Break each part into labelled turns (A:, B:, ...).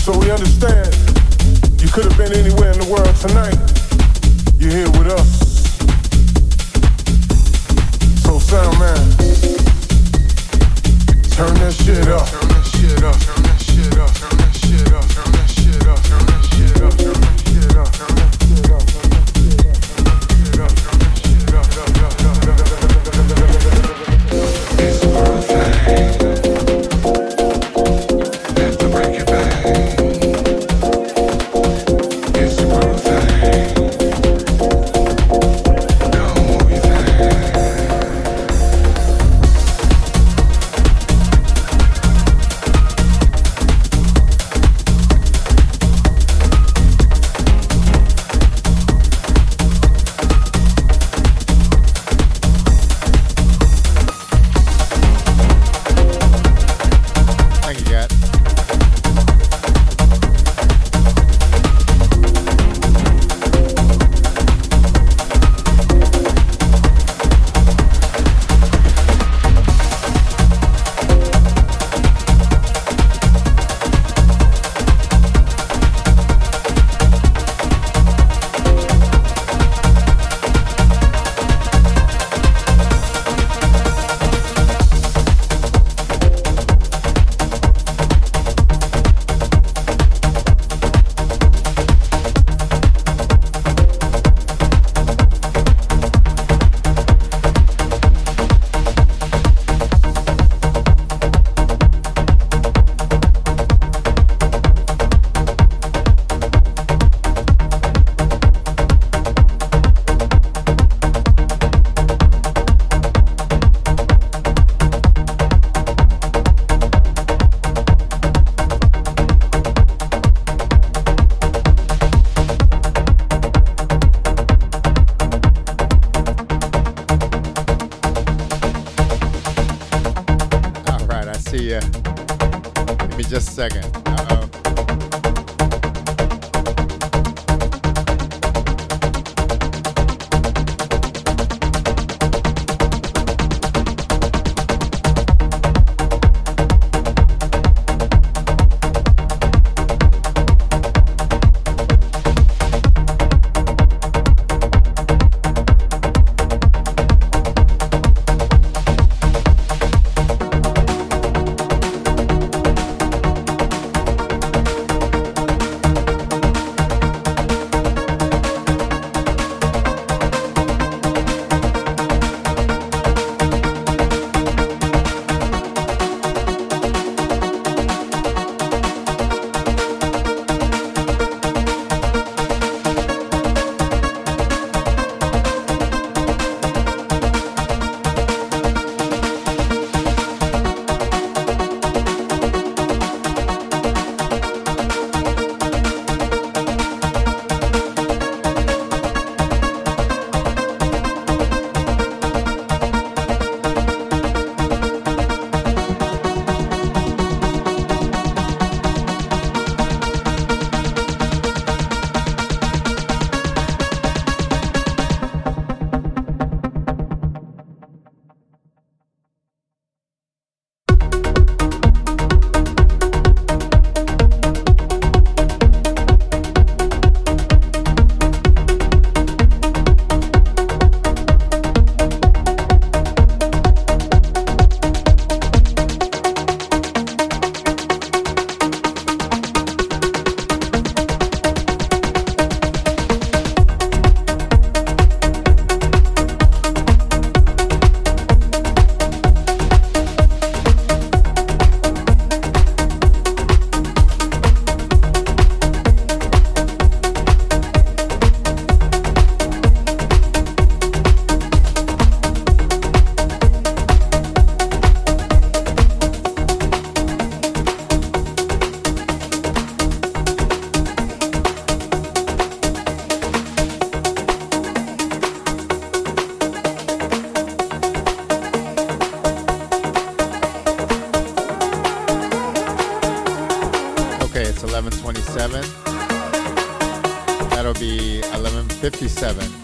A: So we understand you could have been anywhere in the world tonight. You're here with us. So sound man, turn that shit up. Turn that shit up. Turn that shit up.
B: That'll be 11:57.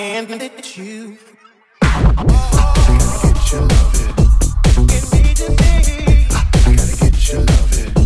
C: let you. I gotta get your love it. I gotta get your love it.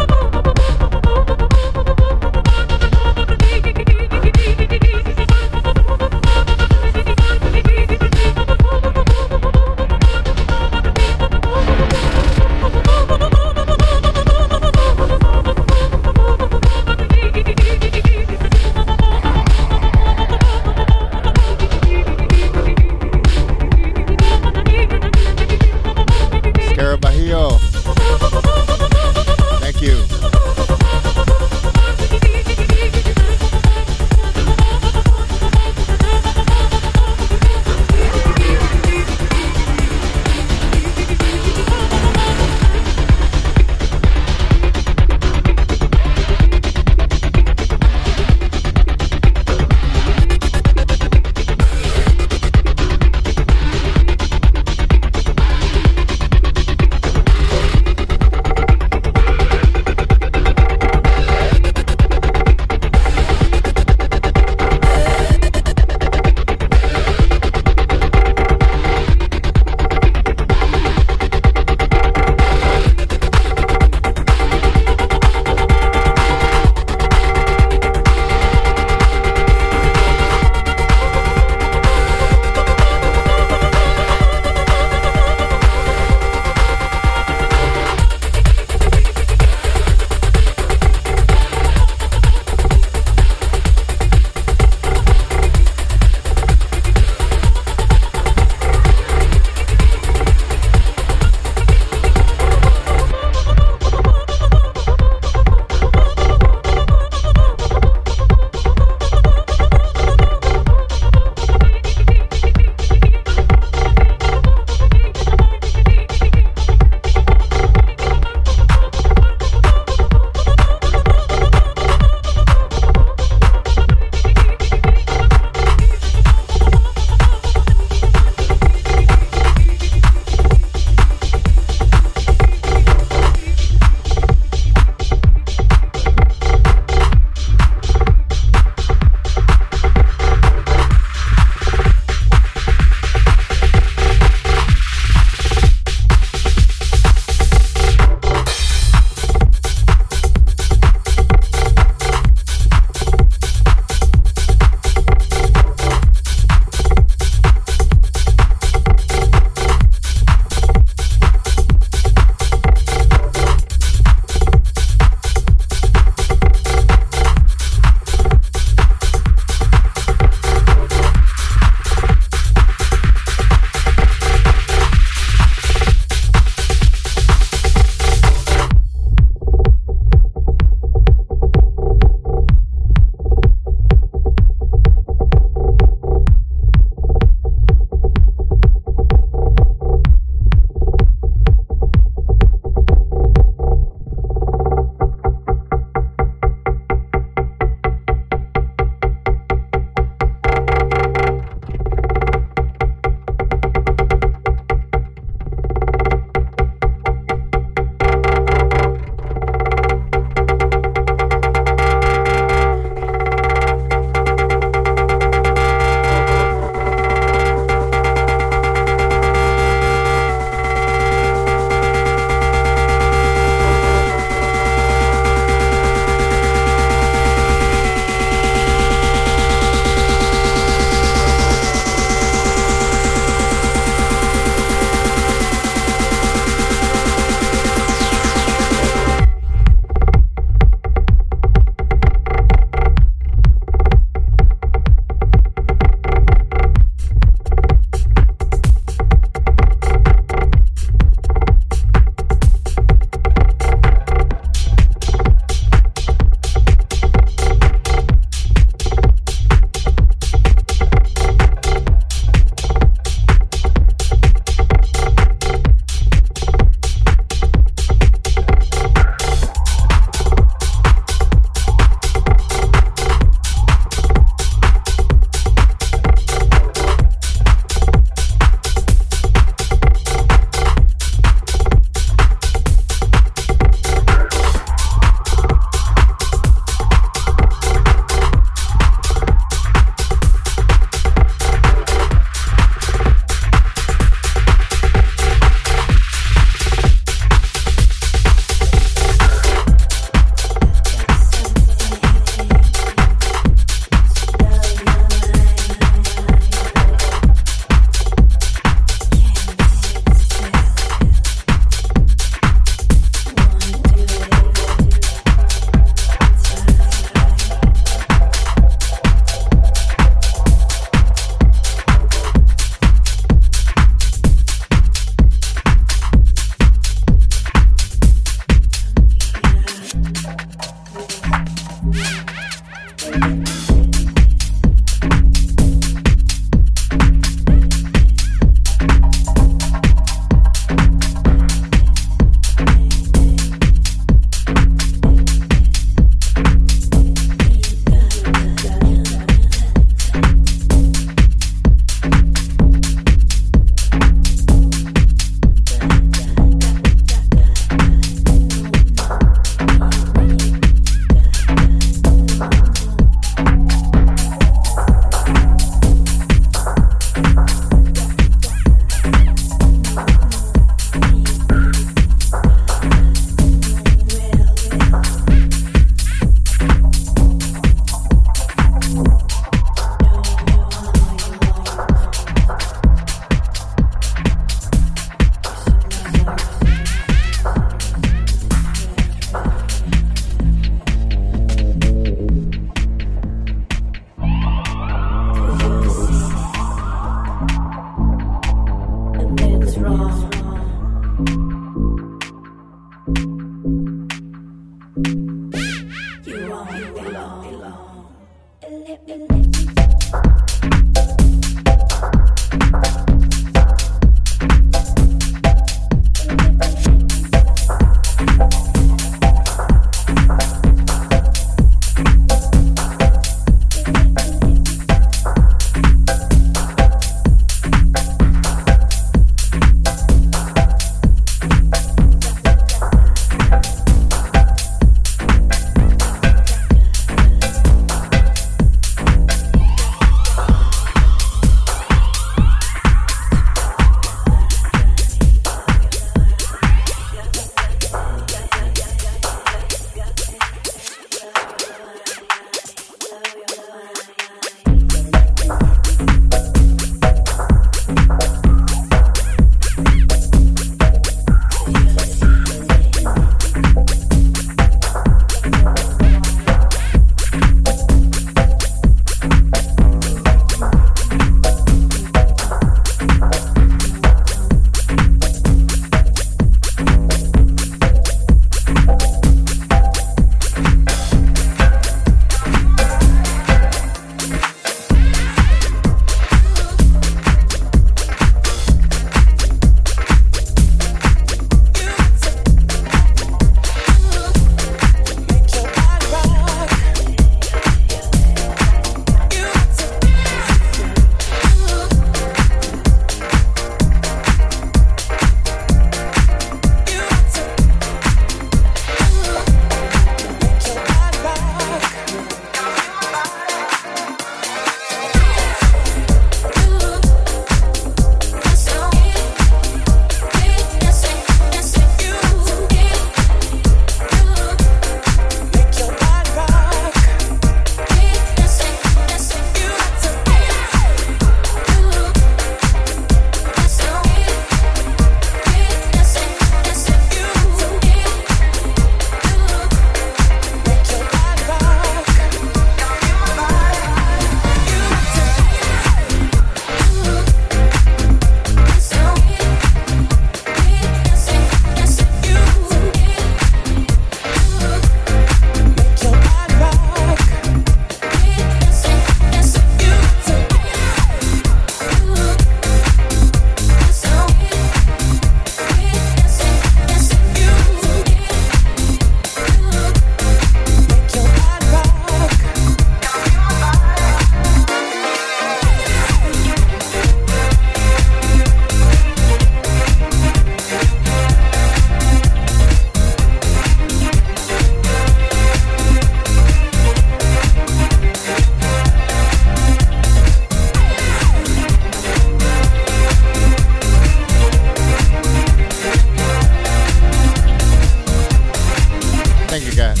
B: Thank you, guys.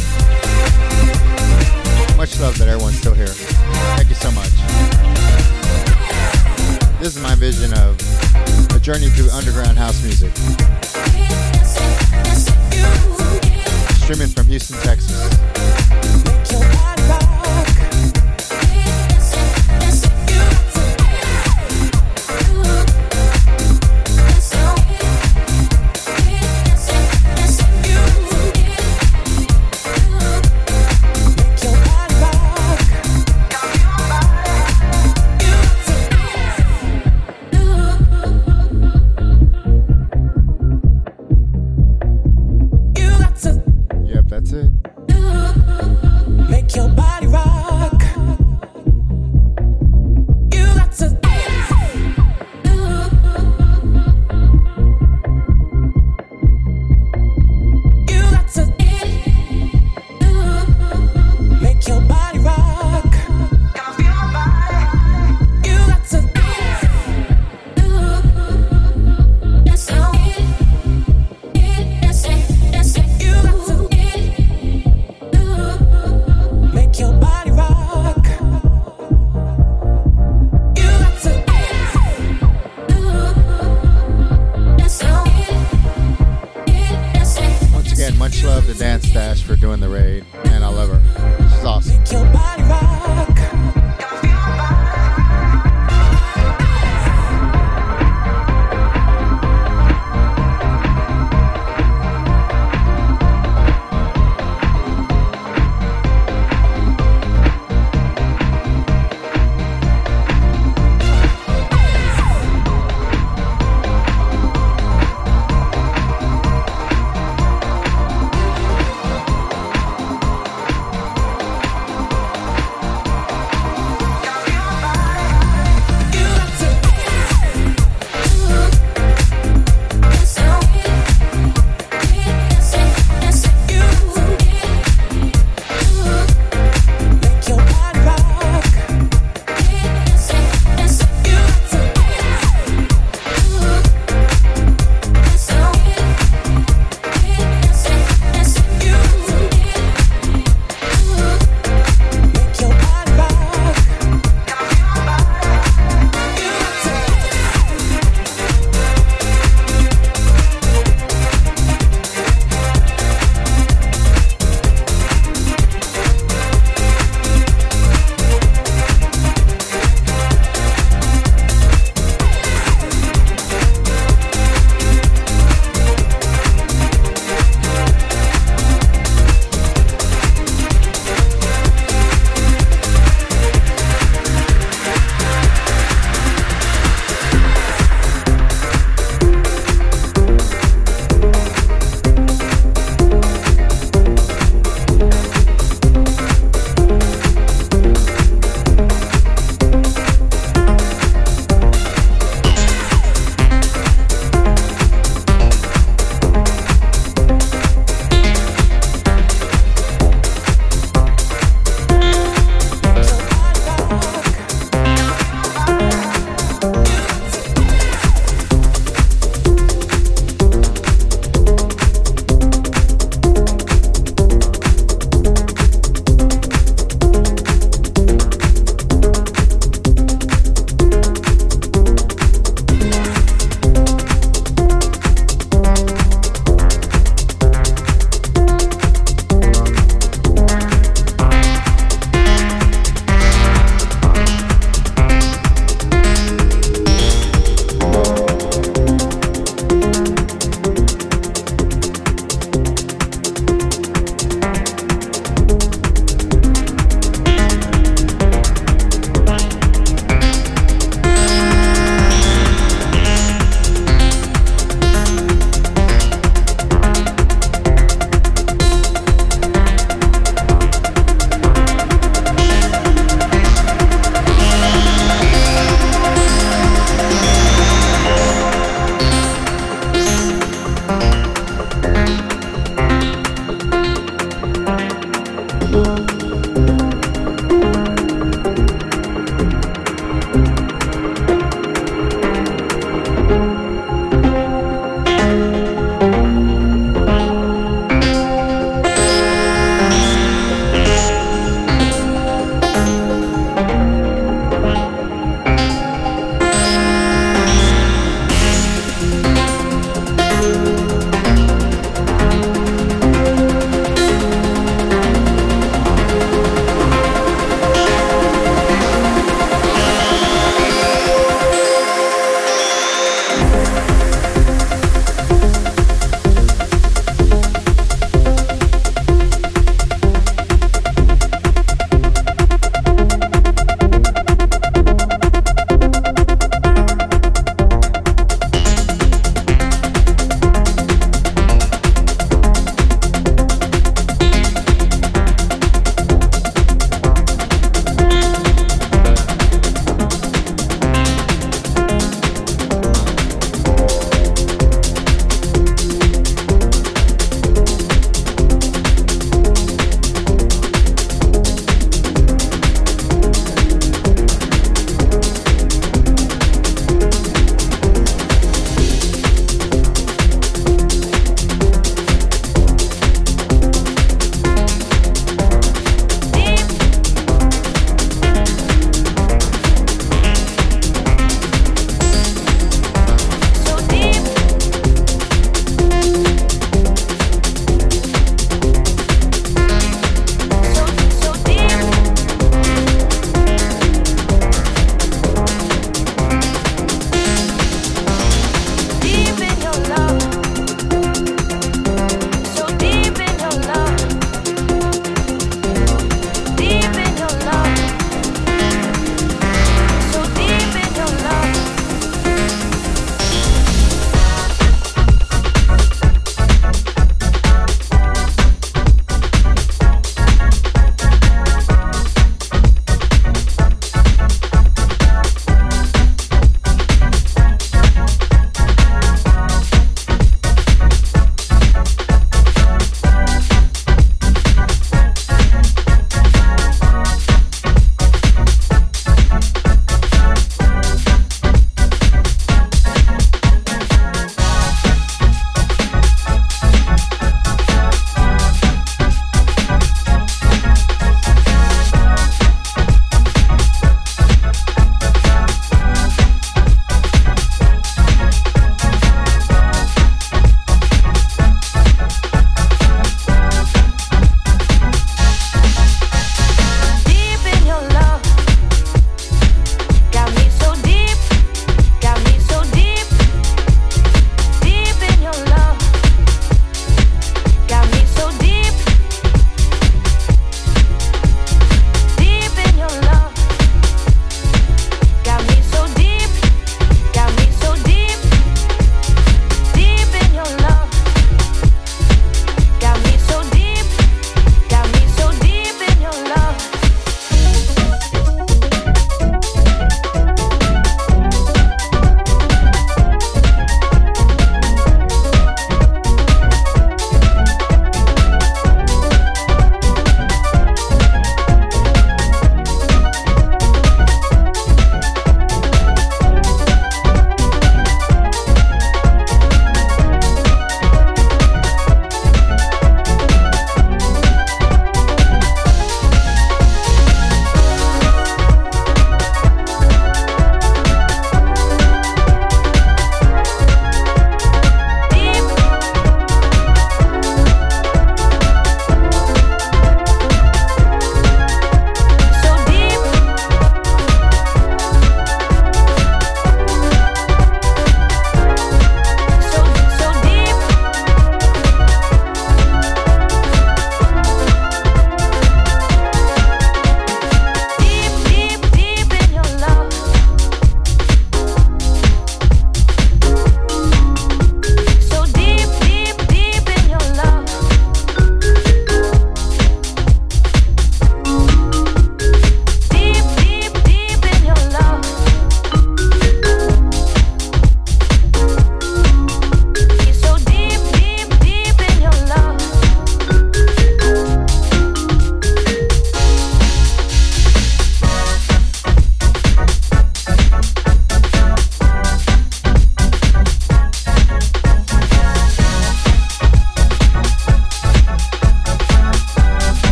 B: Much love that everyone's still here. Thank you so much. This is my vision of a journey through underground house music. Streaming from Houston, Texas.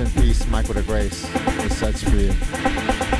B: In peace, Michael DeGrace. is set's for you.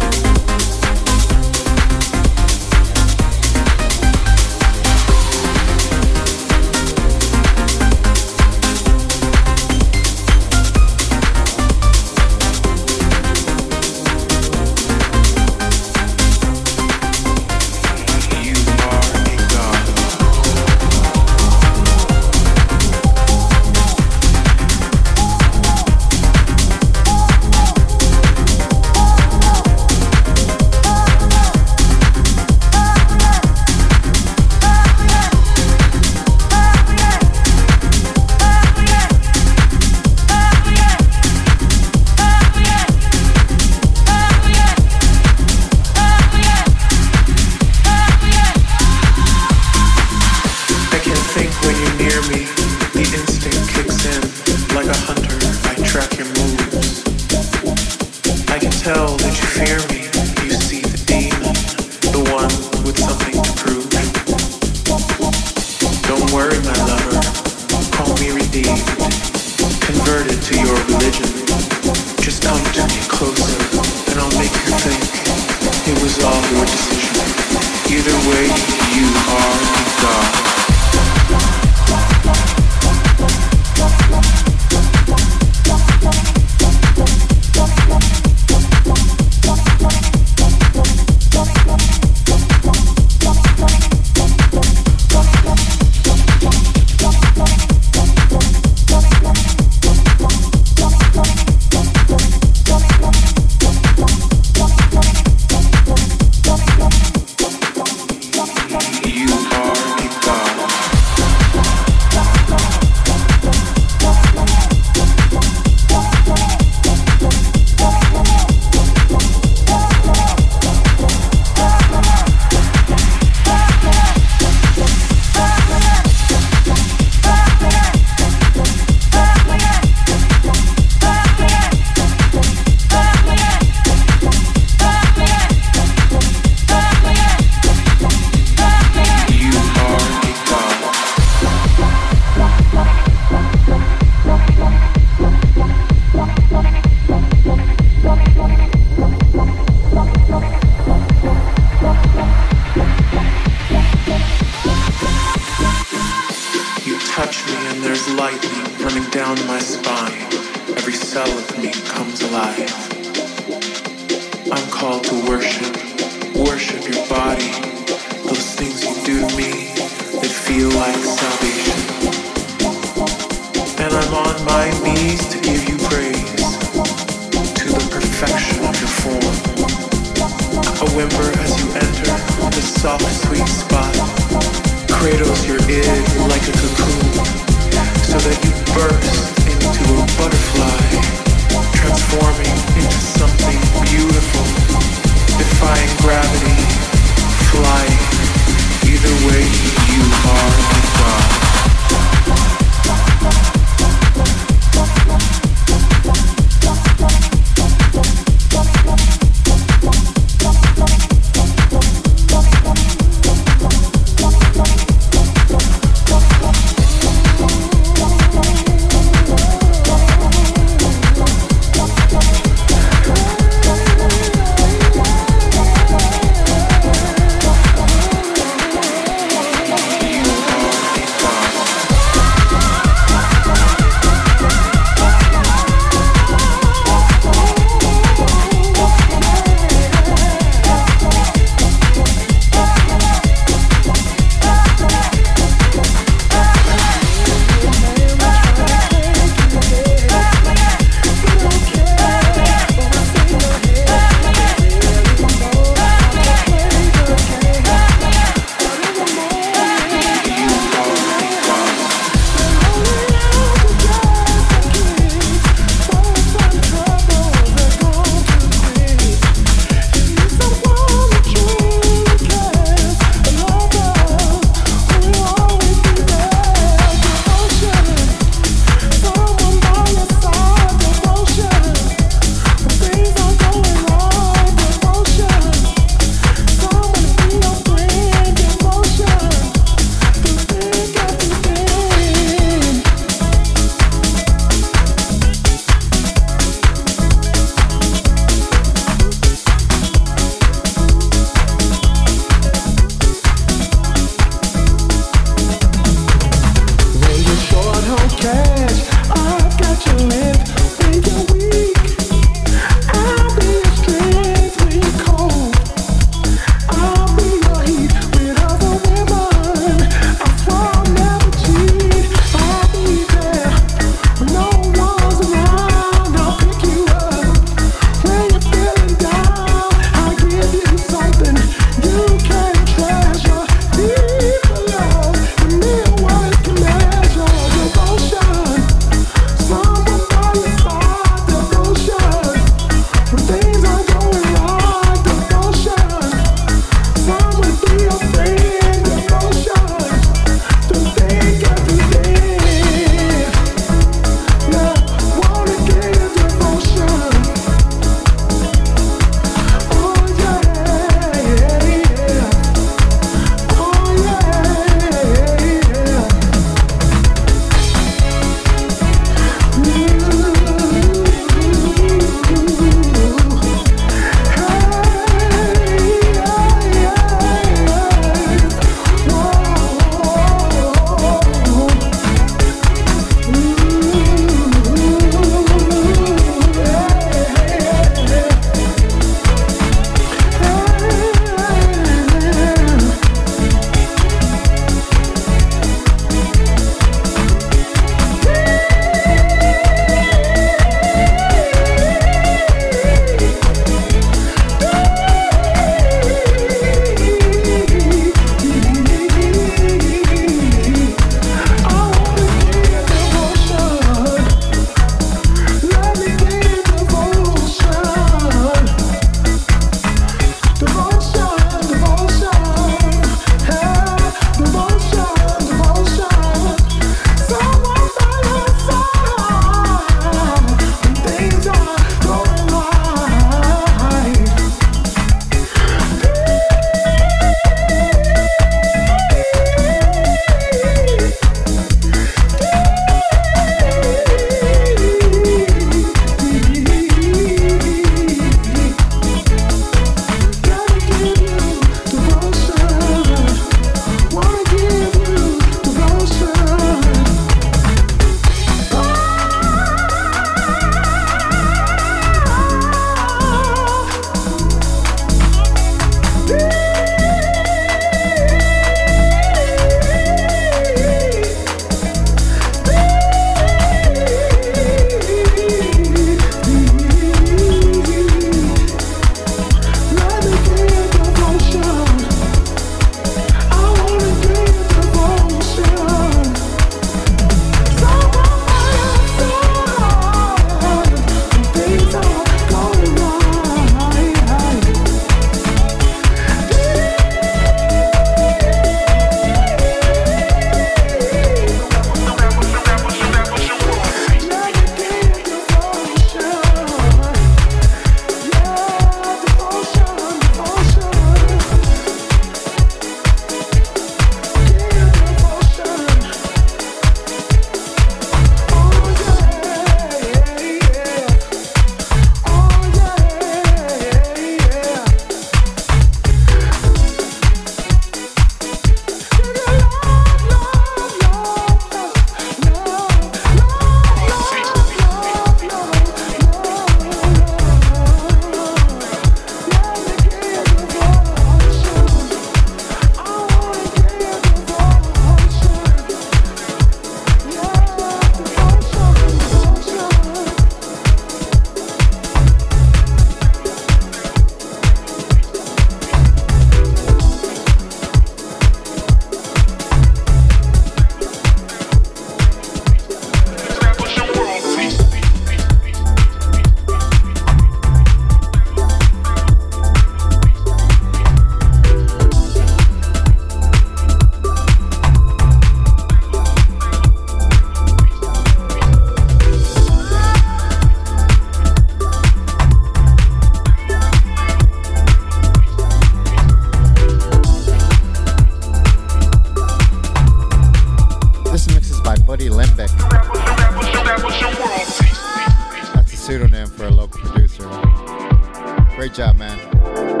B: Great job, man.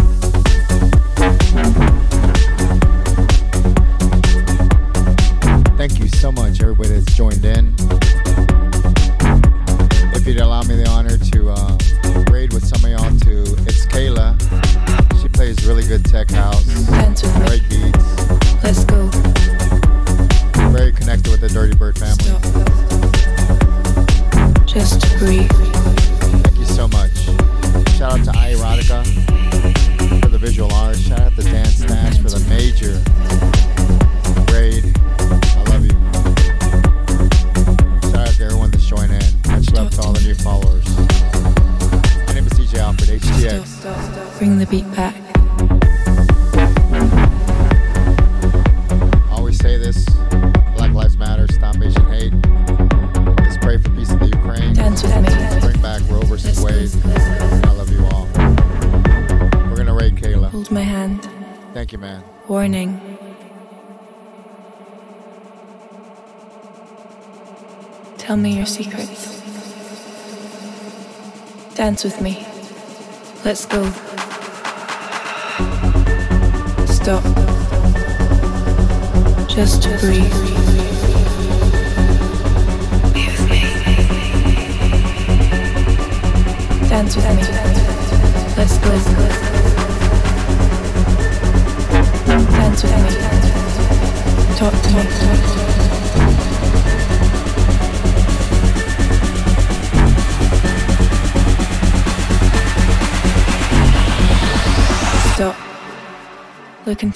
D: Let's go.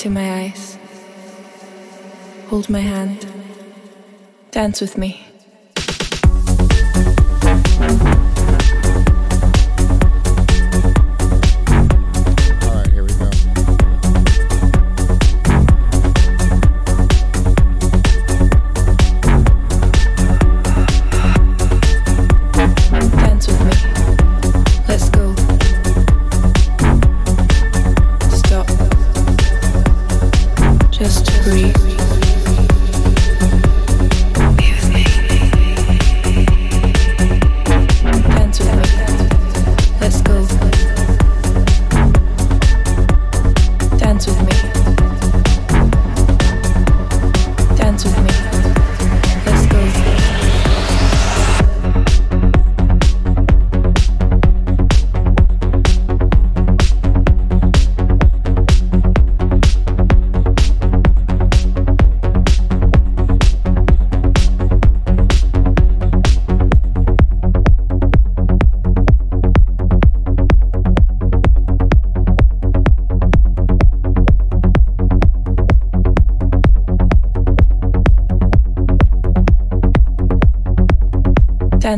D: to my eyes. Hold my hand. Dance with me.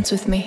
D: dance with me.